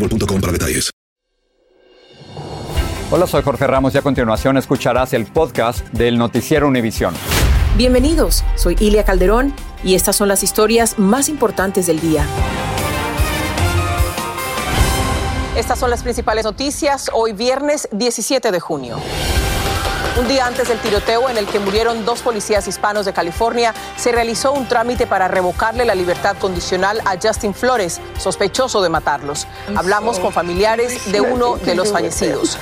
boostmobile.com para detalles. Hola, soy Jorge Ramos y a continuación escucharás el podcast del Noticiero Univisión. Bienvenidos, soy Ilia Calderón y estas son las historias más importantes del día. Estas son las principales noticias hoy viernes 17 de junio. Un día antes del tiroteo en el que murieron dos policías hispanos de California, se realizó un trámite para revocarle la libertad condicional a Justin Flores, sospechoso de matarlos. Hablamos con familiares de uno de los fallecidos.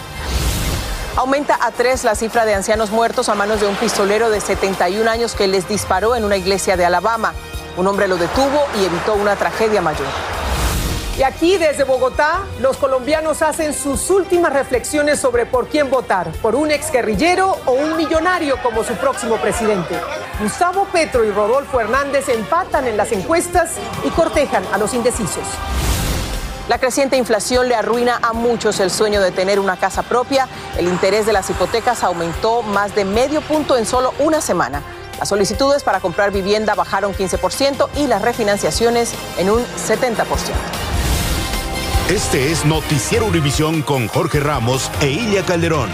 Aumenta a tres la cifra de ancianos muertos a manos de un pistolero de 71 años que les disparó en una iglesia de Alabama. Un hombre lo detuvo y evitó una tragedia mayor. Y aquí desde Bogotá, los colombianos hacen sus últimas reflexiones sobre por quién votar, por un exguerrillero o un millonario como su próximo presidente. Gustavo Petro y Rodolfo Hernández empatan en las encuestas y cortejan a los indecisos. La creciente inflación le arruina a muchos el sueño de tener una casa propia. El interés de las hipotecas aumentó más de medio punto en solo una semana. Las solicitudes para comprar vivienda bajaron 15% y las refinanciaciones en un 70%. Este es Noticiero Univisión con Jorge Ramos e Ilia Calderón.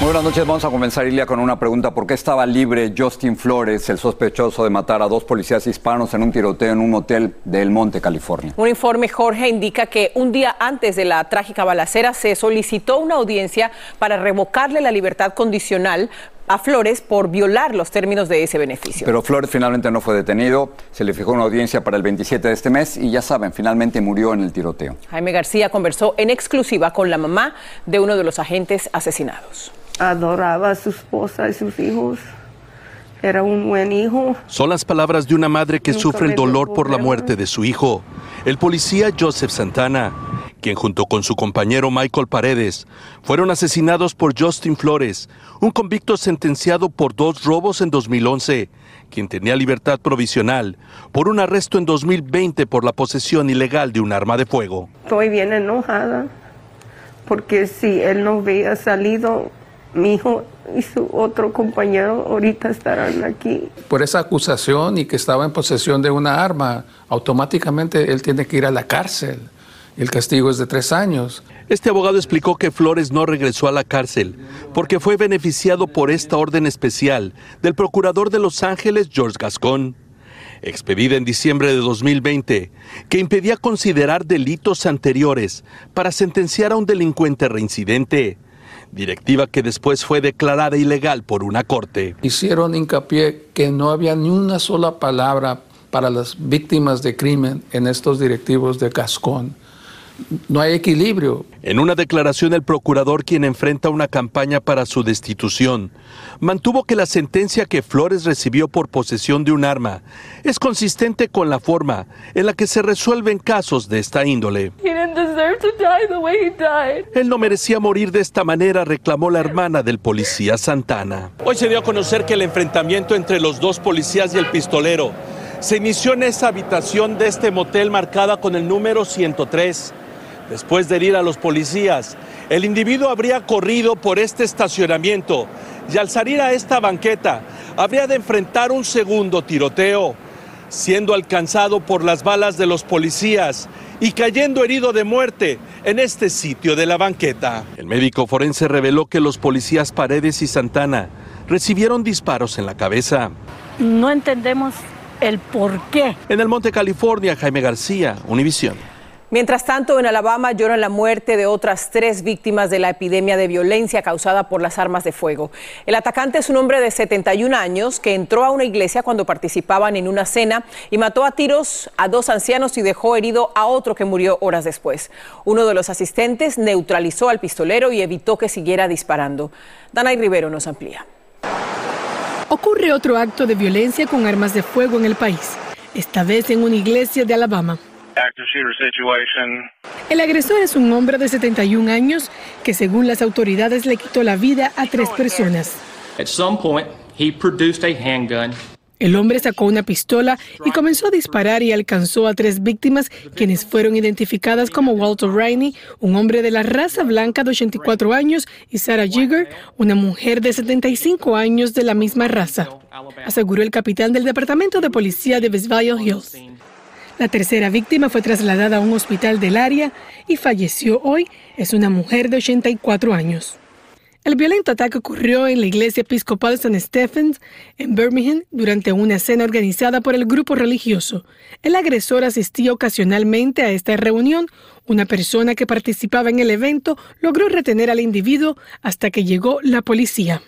Muy buenas noches, vamos a comenzar Ilia con una pregunta. ¿Por qué estaba libre Justin Flores, el sospechoso de matar a dos policías hispanos en un tiroteo en un hotel del Monte, California? Un informe, Jorge, indica que un día antes de la trágica balacera se solicitó una audiencia para revocarle la libertad condicional a Flores por violar los términos de ese beneficio. Pero Flores finalmente no fue detenido, se le fijó una audiencia para el 27 de este mes y ya saben, finalmente murió en el tiroteo. Jaime García conversó en exclusiva con la mamá de uno de los agentes asesinados. Adoraba a su esposa y sus hijos. Era un buen hijo. Son las palabras de una madre que Nunca sufre el dolor por la muerte de su hijo, el policía Joseph Santana, quien junto con su compañero Michael Paredes fueron asesinados por Justin Flores, un convicto sentenciado por dos robos en 2011, quien tenía libertad provisional por un arresto en 2020 por la posesión ilegal de un arma de fuego. Estoy bien enojada porque si él no hubiera salido, mi hijo y su otro compañero ahorita estarán aquí. por esa acusación y que estaba en posesión de una arma, automáticamente él tiene que ir a la cárcel. El castigo es de tres años. Este abogado explicó que Flores no regresó a la cárcel porque fue beneficiado por esta orden especial del procurador de Los Ángeles, George Gascon, expedida en diciembre de 2020, que impedía considerar delitos anteriores para sentenciar a un delincuente reincidente, directiva que después fue declarada ilegal por una corte. Hicieron hincapié que no había ni una sola palabra para las víctimas de crimen en estos directivos de Gascón. No hay equilibrio. En una declaración, el procurador, quien enfrenta una campaña para su destitución, mantuvo que la sentencia que Flores recibió por posesión de un arma es consistente con la forma en la que se resuelven casos de esta índole. Él no merecía morir de esta manera, reclamó la hermana del policía Santana. Hoy se dio a conocer que el enfrentamiento entre los dos policías y el pistolero se inició en esa habitación de este motel marcada con el número 103. Después de herir a los policías, el individuo habría corrido por este estacionamiento y al salir a esta banqueta habría de enfrentar un segundo tiroteo, siendo alcanzado por las balas de los policías y cayendo herido de muerte en este sitio de la banqueta. El médico forense reveló que los policías Paredes y Santana recibieron disparos en la cabeza. No entendemos el por qué. En el Monte California, Jaime García, Univisión. Mientras tanto, en Alabama lloran la muerte de otras tres víctimas de la epidemia de violencia causada por las armas de fuego. El atacante es un hombre de 71 años que entró a una iglesia cuando participaban en una cena y mató a tiros a dos ancianos y dejó herido a otro que murió horas después. Uno de los asistentes neutralizó al pistolero y evitó que siguiera disparando. Danay Rivero nos amplía. Ocurre otro acto de violencia con armas de fuego en el país, esta vez en una iglesia de Alabama. El agresor es un hombre de 71 años que según las autoridades le quitó la vida a tres personas. El hombre sacó una pistola y comenzó a disparar y alcanzó a tres víctimas, quienes fueron identificadas como Walter Rainey, un hombre de la raza blanca de 84 años, y Sarah Jigger, una mujer de 75 años de la misma raza, aseguró el capitán del Departamento de Policía de Vesville Hills. La tercera víctima fue trasladada a un hospital del área y falleció hoy. Es una mujer de 84 años. El violento ataque ocurrió en la iglesia episcopal St. Stephens en Birmingham durante una cena organizada por el grupo religioso. El agresor asistía ocasionalmente a esta reunión. Una persona que participaba en el evento logró retener al individuo hasta que llegó la policía.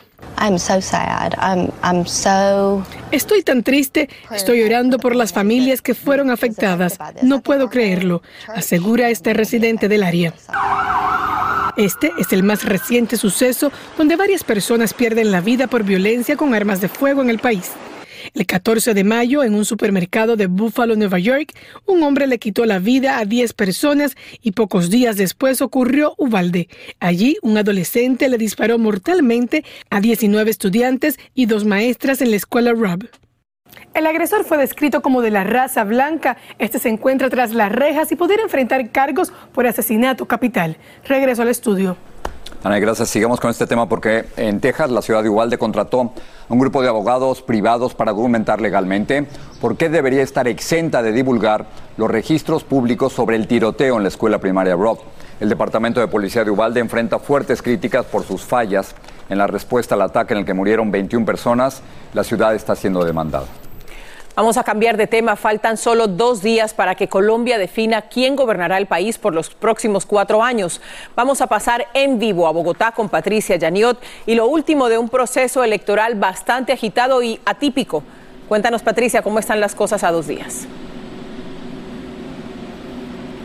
Estoy tan triste, estoy orando por las familias que fueron afectadas. No puedo creerlo, asegura este residente del área. Este es el más reciente suceso donde varias personas pierden la vida por violencia con armas de fuego en el país. El 14 de mayo, en un supermercado de Buffalo, Nueva York, un hombre le quitó la vida a 10 personas y pocos días después ocurrió Uvalde. Allí, un adolescente le disparó mortalmente a 19 estudiantes y dos maestras en la escuela Robb. El agresor fue descrito como de la raza blanca. Este se encuentra tras las rejas y podría enfrentar cargos por asesinato capital. Regreso al estudio. Ana, gracias. Sigamos con este tema porque en Texas la ciudad de Uvalde contrató a un grupo de abogados privados para argumentar legalmente por qué debería estar exenta de divulgar los registros públicos sobre el tiroteo en la escuela primaria Broad. El Departamento de Policía de Uvalde enfrenta fuertes críticas por sus fallas en la respuesta al ataque en el que murieron 21 personas. La ciudad está siendo demandada. Vamos a cambiar de tema. Faltan solo dos días para que Colombia defina quién gobernará el país por los próximos cuatro años. Vamos a pasar en vivo a Bogotá con Patricia Yaniot y lo último de un proceso electoral bastante agitado y atípico. Cuéntanos, Patricia, cómo están las cosas a dos días.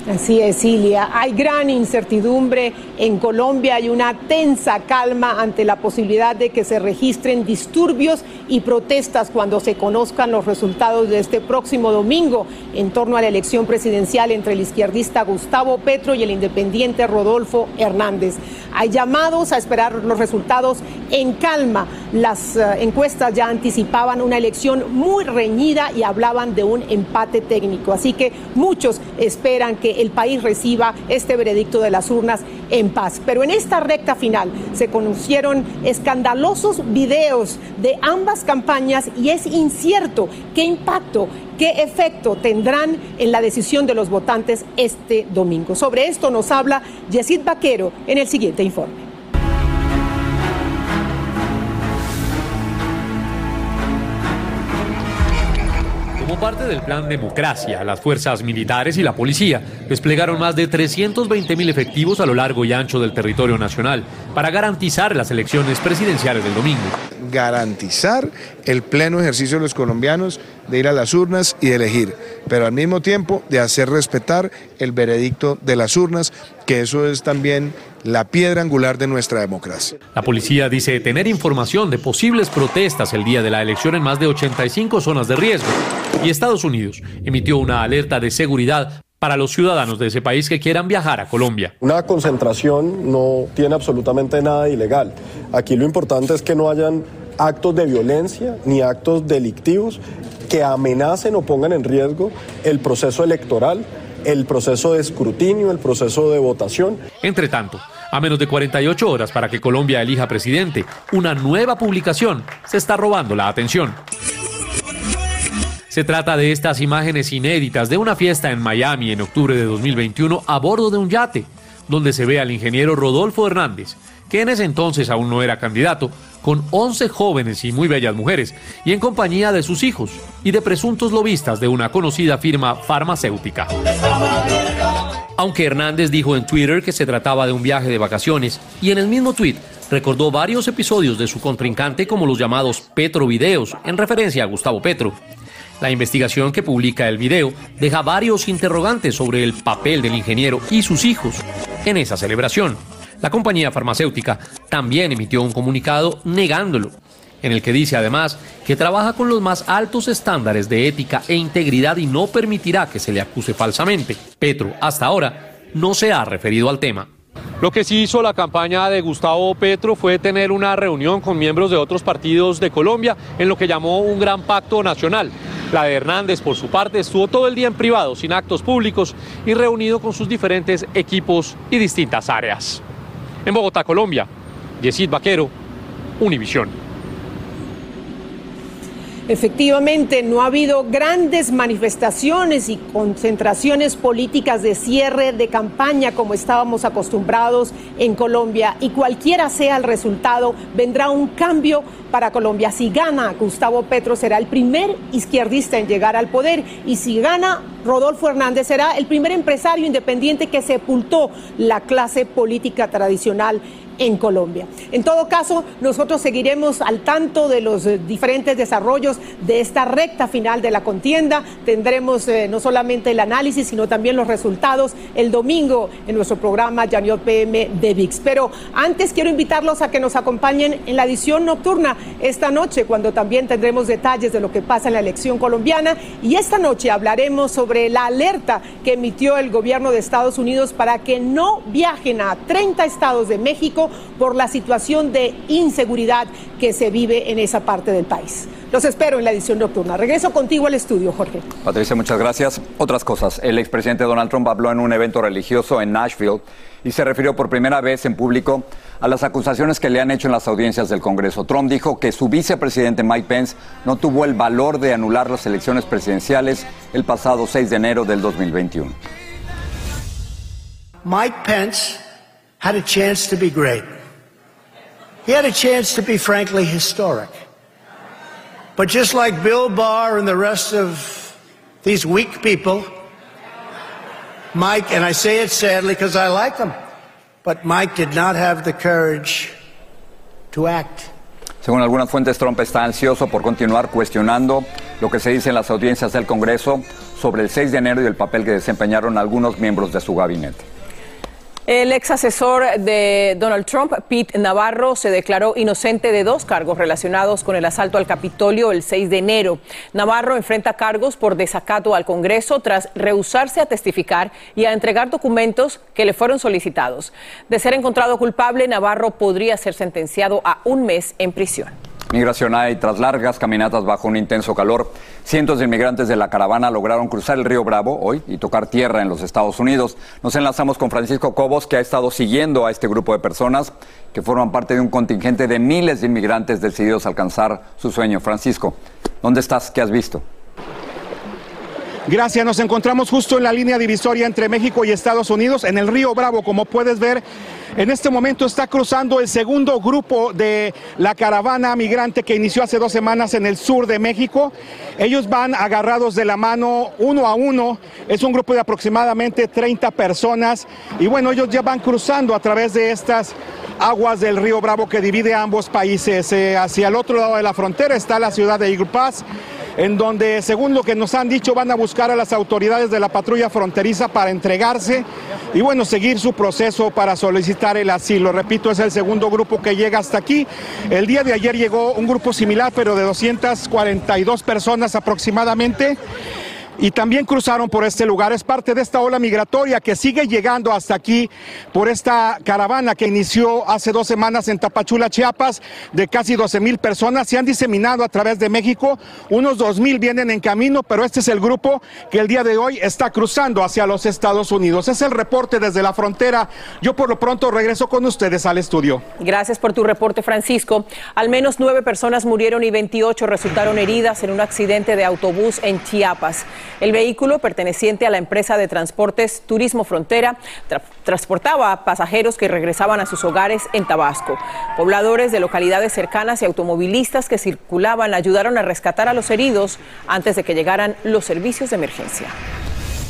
Así es, Cilia. Hay gran incertidumbre en Colombia, hay una tensa calma ante la posibilidad de que se registren disturbios y protestas cuando se conozcan los resultados de este próximo domingo en torno a la elección presidencial entre el izquierdista Gustavo Petro y el independiente Rodolfo Hernández. Hay llamados a esperar los resultados en calma. Las eh, encuestas ya anticipaban una elección muy reñida y hablaban de un empate técnico. Así que muchos esperan que el país reciba este veredicto de las urnas en paz. Pero en esta recta final se conocieron escandalosos videos de ambas campañas y es incierto qué impacto, qué efecto tendrán en la decisión de los votantes este domingo. Sobre esto nos habla Yesid Vaquero en el siguiente informe. Parte del plan Democracia, las fuerzas militares y la policía desplegaron más de 320 mil efectivos a lo largo y ancho del territorio nacional para garantizar las elecciones presidenciales del domingo. Garantizar el pleno ejercicio de los colombianos de ir a las urnas y de elegir, pero al mismo tiempo de hacer respetar el veredicto de las urnas, que eso es también la piedra angular de nuestra democracia. La policía dice tener información de posibles protestas el día de la elección en más de 85 zonas de riesgo. Y Estados Unidos emitió una alerta de seguridad para los ciudadanos de ese país que quieran viajar a Colombia. Una concentración no tiene absolutamente nada ilegal. Aquí lo importante es que no hayan actos de violencia ni actos delictivos que amenacen o pongan en riesgo el proceso electoral el proceso de escrutinio, el proceso de votación. Entre tanto, a menos de 48 horas para que Colombia elija presidente, una nueva publicación se está robando la atención. Se trata de estas imágenes inéditas de una fiesta en Miami en octubre de 2021 a bordo de un yate, donde se ve al ingeniero Rodolfo Hernández, que en ese entonces aún no era candidato, con 11 jóvenes y muy bellas mujeres, y en compañía de sus hijos y de presuntos lobistas de una conocida firma farmacéutica. Aunque Hernández dijo en Twitter que se trataba de un viaje de vacaciones, y en el mismo tweet recordó varios episodios de su contrincante como los llamados Petro Videos, en referencia a Gustavo Petro. La investigación que publica el video deja varios interrogantes sobre el papel del ingeniero y sus hijos en esa celebración. La compañía farmacéutica también emitió un comunicado negándolo, en el que dice además que trabaja con los más altos estándares de ética e integridad y no permitirá que se le acuse falsamente. Petro, hasta ahora, no se ha referido al tema. Lo que sí hizo la campaña de Gustavo Petro fue tener una reunión con miembros de otros partidos de Colombia en lo que llamó un gran pacto nacional. La de Hernández, por su parte, estuvo todo el día en privado, sin actos públicos y reunido con sus diferentes equipos y distintas áreas. En Bogotá, Colombia, Yesid Vaquero, Univisión. Efectivamente, no ha habido grandes manifestaciones y concentraciones políticas de cierre de campaña como estábamos acostumbrados en Colombia y cualquiera sea el resultado, vendrá un cambio para Colombia. Si gana Gustavo Petro será el primer izquierdista en llegar al poder y si gana Rodolfo Hernández será el primer empresario independiente que sepultó la clase política tradicional en Colombia. En todo caso, nosotros seguiremos al tanto de los eh, diferentes desarrollos de esta recta final de la contienda. Tendremos eh, no solamente el análisis, sino también los resultados el domingo en nuestro programa Janiot PM de VIX. Pero antes quiero invitarlos a que nos acompañen en la edición nocturna esta noche, cuando también tendremos detalles de lo que pasa en la elección colombiana. Y esta noche hablaremos sobre la alerta que emitió el gobierno de Estados Unidos para que no viajen a 30 estados de México por la situación de inseguridad que se vive en esa parte del país. Los espero en la edición nocturna. Regreso contigo al estudio, Jorge. Patricia, muchas gracias. Otras cosas. El expresidente Donald Trump habló en un evento religioso en Nashville y se refirió por primera vez en público a las acusaciones que le han hecho en las audiencias del Congreso. Trump dijo que su vicepresidente Mike Pence no tuvo el valor de anular las elecciones presidenciales el pasado 6 de enero del 2021. Mike Pence had a chance to be great. He had a chance to be, frankly, historic. But just like Bill Barr and the rest of these weak people, Mike, and I say it sadly because I like him, but Mike did not have the courage to act. Según algunas fuentes, Trump está ansioso por continuar cuestionando lo que se dice en las audiencias del Congreso sobre el 6 de enero y el papel que desempeñaron algunos miembros de su gabinete. El ex asesor de Donald Trump, Pete Navarro, se declaró inocente de dos cargos relacionados con el asalto al Capitolio el 6 de enero. Navarro enfrenta cargos por desacato al Congreso tras rehusarse a testificar y a entregar documentos que le fueron solicitados. De ser encontrado culpable, Navarro podría ser sentenciado a un mes en prisión. Migración hay tras largas caminatas bajo un intenso calor. Cientos de inmigrantes de la caravana lograron cruzar el río Bravo hoy y tocar tierra en los Estados Unidos. Nos enlazamos con Francisco Cobos, que ha estado siguiendo a este grupo de personas que forman parte de un contingente de miles de inmigrantes decididos a alcanzar su sueño. Francisco, ¿dónde estás? ¿Qué has visto? Gracias, nos encontramos justo en la línea divisoria entre México y Estados Unidos, en el río Bravo, como puedes ver. En este momento está cruzando el segundo grupo de la caravana migrante que inició hace dos semanas en el sur de México. Ellos van agarrados de la mano uno a uno. Es un grupo de aproximadamente 30 personas. Y bueno, ellos ya van cruzando a través de estas aguas del río Bravo que divide ambos países. Eh, hacia el otro lado de la frontera está la ciudad de Pass en donde, según lo que nos han dicho, van a buscar a las autoridades de la patrulla fronteriza para entregarse y, bueno, seguir su proceso para solicitar el asilo. Repito, es el segundo grupo que llega hasta aquí. El día de ayer llegó un grupo similar, pero de 242 personas aproximadamente. Y también cruzaron por este lugar. Es parte de esta ola migratoria que sigue llegando hasta aquí por esta caravana que inició hace dos semanas en Tapachula, Chiapas, de casi 12 mil personas. Se han diseminado a través de México. Unos 2 mil vienen en camino, pero este es el grupo que el día de hoy está cruzando hacia los Estados Unidos. Es el reporte desde la frontera. Yo por lo pronto regreso con ustedes al estudio. Gracias por tu reporte, Francisco. Al menos nueve personas murieron y 28 resultaron heridas en un accidente de autobús en Chiapas. El vehículo, perteneciente a la empresa de transportes Turismo Frontera, transportaba pasajeros que regresaban a sus hogares en Tabasco. Pobladores de localidades cercanas y automovilistas que circulaban ayudaron a rescatar a los heridos antes de que llegaran los servicios de emergencia.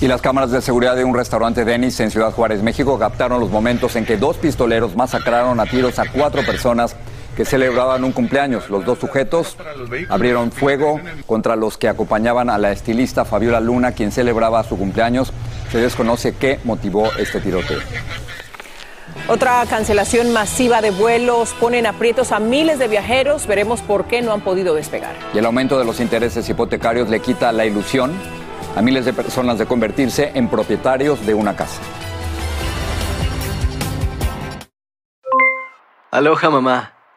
Y las cámaras de seguridad de un restaurante Denis en Ciudad Juárez, México, captaron los momentos en que dos pistoleros masacraron a tiros a cuatro personas que celebraban un cumpleaños. Los dos sujetos abrieron fuego contra los que acompañaban a la estilista Fabiola Luna, quien celebraba su cumpleaños. Se desconoce qué motivó este tiroteo. Otra cancelación masiva de vuelos ponen aprietos a miles de viajeros. Veremos por qué no han podido despegar. Y el aumento de los intereses hipotecarios le quita la ilusión a miles de personas de convertirse en propietarios de una casa. Aloha mamá,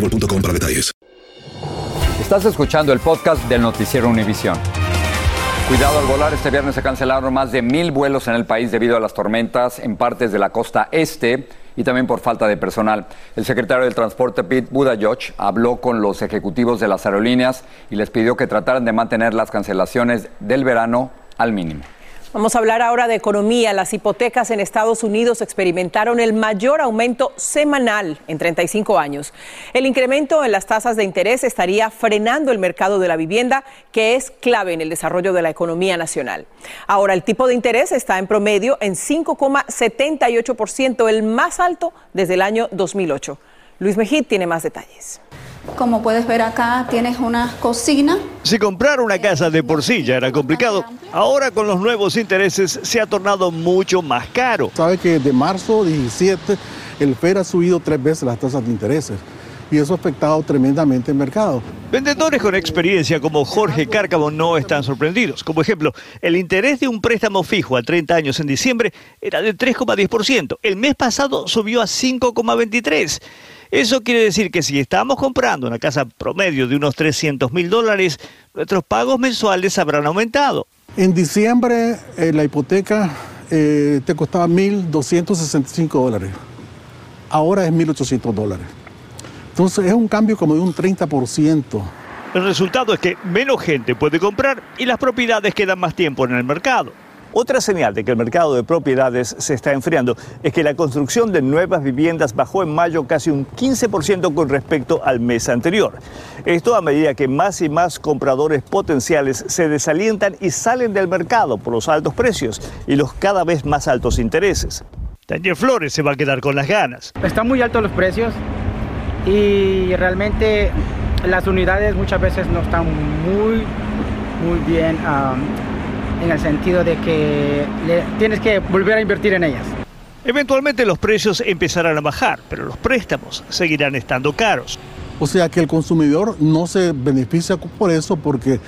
boostmobile.com para detalles. Estás escuchando el podcast del Noticiero Univisión. Cuidado al volar, este viernes se cancelaron más de mil vuelos en el país debido a las tormentas en partes de la costa este y también por falta de personal. El secretario del Transporte, Pete Buttigieg, habló con los ejecutivos de las aerolíneas y les pidió que trataran de mantener las cancelaciones del verano al mínimo. Vamos a hablar ahora de economía. Las hipotecas en Estados Unidos experimentaron el mayor aumento semanal en 35 años. El incremento en las tasas de interés estaría frenando el mercado de la vivienda, que es clave en el desarrollo de la economía nacional. Ahora, el tipo de interés está en promedio en 5,78%, el más alto desde el año 2008. Luis Mejid tiene más detalles. Como puedes ver acá, tienes una cocina. Si comprar una casa de por sí ya era complicado, ahora con los nuevos intereses se ha tornado mucho más caro. Sabe que de marzo 17 el FED ha subido tres veces las tasas de intereses y eso ha afectado tremendamente el mercado. Vendedores con experiencia como Jorge Cárcamo no están sorprendidos. Como ejemplo, el interés de un préstamo fijo a 30 años en diciembre era de 3,10%. El mes pasado subió a 5,23%. Eso quiere decir que si estamos comprando una casa promedio de unos 300 mil dólares, nuestros pagos mensuales habrán aumentado. En diciembre eh, la hipoteca eh, te costaba 1.265 dólares. Ahora es 1.800 dólares. Entonces es un cambio como de un 30%. El resultado es que menos gente puede comprar y las propiedades quedan más tiempo en el mercado. Otra señal de que el mercado de propiedades se está enfriando es que la construcción de nuevas viviendas bajó en mayo casi un 15% con respecto al mes anterior. Esto a medida que más y más compradores potenciales se desalientan y salen del mercado por los altos precios y los cada vez más altos intereses. Daniel Flores se va a quedar con las ganas. Están muy altos los precios y realmente las unidades muchas veces no están muy, muy bien en el sentido de que tienes que volver a invertir en ellas. Eventualmente los precios empezarán a bajar, pero los préstamos seguirán estando caros. O sea que el consumidor no se beneficia por eso porque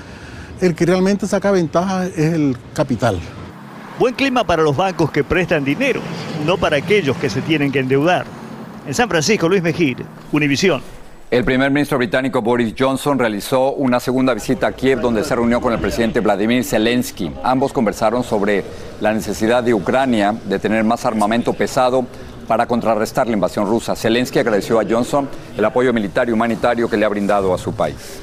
el que realmente saca ventaja es el capital. Buen clima para los bancos que prestan dinero, no para aquellos que se tienen que endeudar. En San Francisco, Luis Mejir, Univisión. El primer ministro británico Boris Johnson realizó una segunda visita a Kiev donde se reunió con el presidente Vladimir Zelensky. Ambos conversaron sobre la necesidad de Ucrania de tener más armamento pesado para contrarrestar la invasión rusa. Zelensky agradeció a Johnson el apoyo militar y humanitario que le ha brindado a su país.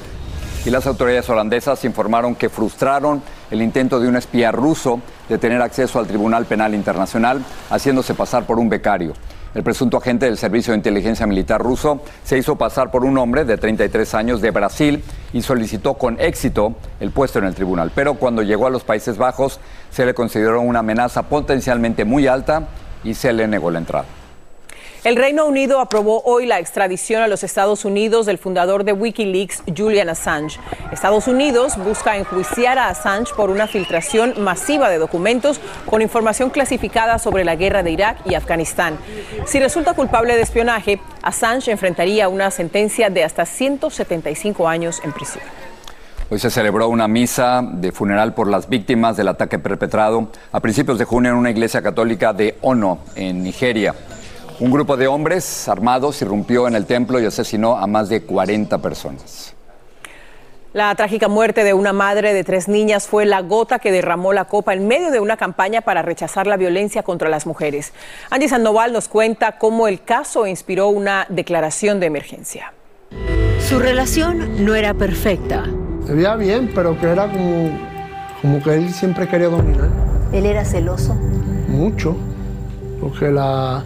Y las autoridades holandesas informaron que frustraron el intento de un espía ruso de tener acceso al Tribunal Penal Internacional haciéndose pasar por un becario. El presunto agente del Servicio de Inteligencia Militar ruso se hizo pasar por un hombre de 33 años de Brasil y solicitó con éxito el puesto en el tribunal. Pero cuando llegó a los Países Bajos se le consideró una amenaza potencialmente muy alta y se le negó la entrada. El Reino Unido aprobó hoy la extradición a los Estados Unidos del fundador de Wikileaks, Julian Assange. Estados Unidos busca enjuiciar a Assange por una filtración masiva de documentos con información clasificada sobre la guerra de Irak y Afganistán. Si resulta culpable de espionaje, Assange enfrentaría una sentencia de hasta 175 años en prisión. Hoy se celebró una misa de funeral por las víctimas del ataque perpetrado a principios de junio en una iglesia católica de Ono, en Nigeria. Un grupo de hombres armados irrumpió en el templo y asesinó a más de 40 personas. La trágica muerte de una madre de tres niñas fue la gota que derramó la copa en medio de una campaña para rechazar la violencia contra las mujeres. Andy Sandoval nos cuenta cómo el caso inspiró una declaración de emergencia. Su relación no era perfecta. Se veía bien, pero que era como, como que él siempre quería dominar. ¿Él era celoso? Mucho, porque la,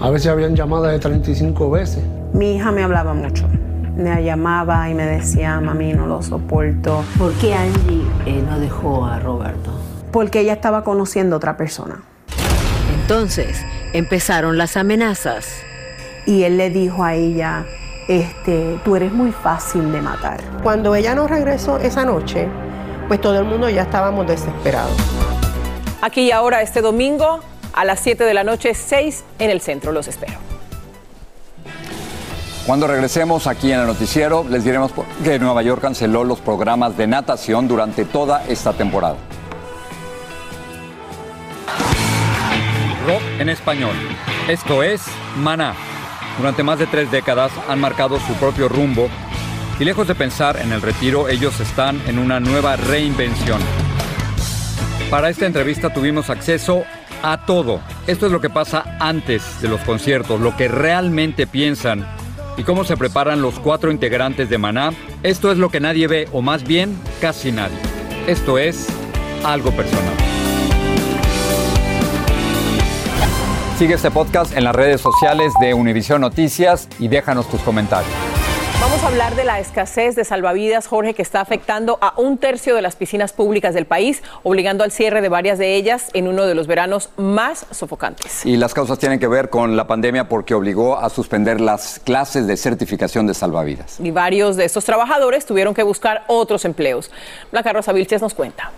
a veces habían llamadas de 35 veces. Mi hija me hablaba mucho. Me llamaba y me decía, mami, no lo soporto. ¿Por qué Angie eh, no dejó a Roberto? Porque ella estaba conociendo a otra persona. Entonces empezaron las amenazas. Y él le dijo a ella, este, tú eres muy fácil de matar. Cuando ella no regresó esa noche, pues todo el mundo ya estábamos desesperados. Aquí y ahora este domingo a las 7 de la noche, 6 en el centro. Los espero. Cuando regresemos aquí en el noticiero, les diremos que Nueva York canceló los programas de natación durante toda esta temporada. Rock en español. Esto es Maná. Durante más de tres décadas han marcado su propio rumbo y lejos de pensar en el retiro, ellos están en una nueva reinvención. Para esta entrevista tuvimos acceso a todo. Esto es lo que pasa antes de los conciertos, lo que realmente piensan y cómo se preparan los cuatro integrantes de Maná. Esto es lo que nadie ve, o más bien casi nadie. Esto es algo personal. Sigue este podcast en las redes sociales de Univision Noticias y déjanos tus comentarios. A hablar de la escasez de salvavidas, Jorge, que está afectando a un tercio de las piscinas públicas del país, obligando al cierre de varias de ellas en uno de los veranos más sofocantes. Y las causas tienen que ver con la pandemia porque obligó a suspender las clases de certificación de salvavidas. Y varios de estos trabajadores tuvieron que buscar otros empleos. Blanca Rosa Vilches nos cuenta.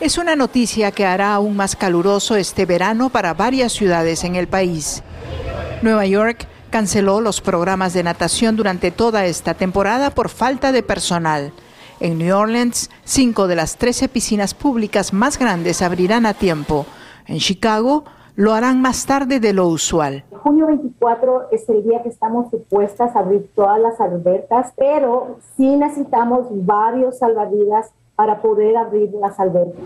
Es una noticia que hará aún más caluroso este verano para varias ciudades en el país. Nueva York canceló los programas de natación durante toda esta temporada por falta de personal. En New Orleans, cinco de las 13 piscinas públicas más grandes abrirán a tiempo. En Chicago, lo harán más tarde de lo usual. Junio 24 es el día que estamos supuestas a abrir todas las albercas, pero sí necesitamos varios salvavidas para poder abrir las albercas.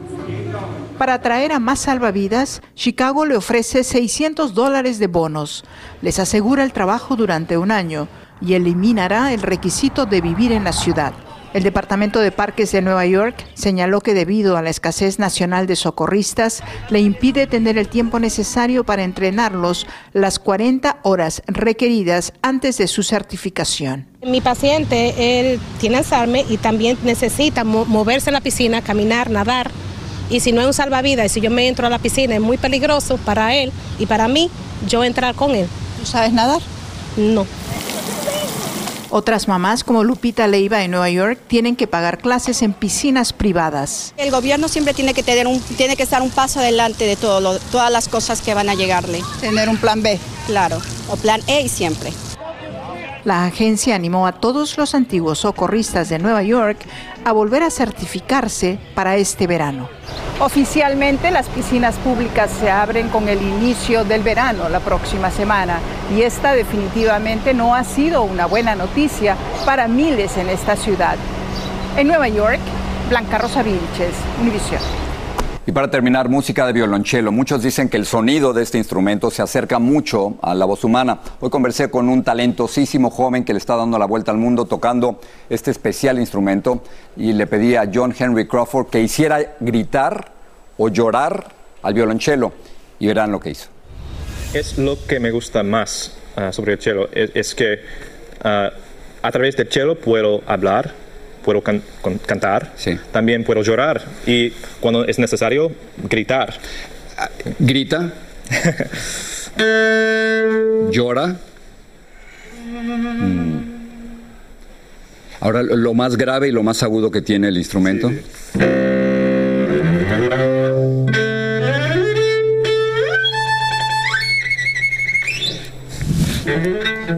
Para atraer a más salvavidas, Chicago le ofrece 600 dólares de bonos, les asegura el trabajo durante un año y eliminará el requisito de vivir en la ciudad. El Departamento de Parques de Nueva York señaló que debido a la escasez nacional de socorristas, le impide tener el tiempo necesario para entrenarlos las 40 horas requeridas antes de su certificación. Mi paciente, tiene Alzheimer y también necesita moverse en la piscina, caminar, nadar. Y si no es un salvavidas y si yo me entro a la piscina es muy peligroso para él y para mí, yo entrar con él. ¿Tú sabes nadar? No. Otras mamás, como Lupita Leiva en Nueva York, tienen que pagar clases en piscinas privadas. El gobierno siempre tiene que tener un, tiene que estar un paso adelante de todo lo- todas las cosas que van a llegarle. Tener un plan B. Claro, o plan E siempre. La agencia animó a todos los antiguos socorristas de Nueva York a volver a certificarse para este verano. Oficialmente las piscinas públicas se abren con el inicio del verano la próxima semana y esta definitivamente no ha sido una buena noticia para miles en esta ciudad. En Nueva York, Blanca Rosa Vilches, Univisión. Y para terminar, música de violonchelo. Muchos dicen que el sonido de este instrumento se acerca mucho a la voz humana. Hoy conversé con un talentosísimo joven que le está dando la vuelta al mundo tocando este especial instrumento y le pedí a John Henry Crawford que hiciera gritar o llorar al violonchelo y verán lo que hizo. Es lo que me gusta más ah, sobre el cello, es, que ah, a través del cello puedo hablar, puedo can- cantar, también puedo llorar y cuando es necesario, gritar. ¿Grita? ¿Llora? Mm. Ahora, lo más grave y lo más agudo que tiene el instrumento.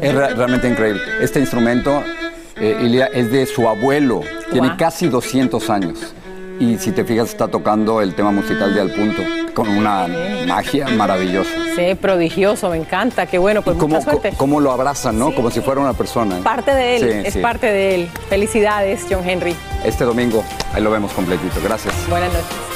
Es re- realmente increíble. Este instrumento, eh, Ilia, es de su abuelo. Tiene Guau. casi 200 años. Y si te fijas, está tocando el tema musical de Al Punto con una magia maravillosa. Sí, prodigioso, me encanta, qué bueno, pues ¿Cómo, mucha suerte. co- cómo lo abrazan, no? Como si fuera una persona. Parte de él, Sí, es sí. parte de él. Felicidades, John Henry. Este domingo, ahí lo vemos completito. Gracias. Buenas noches.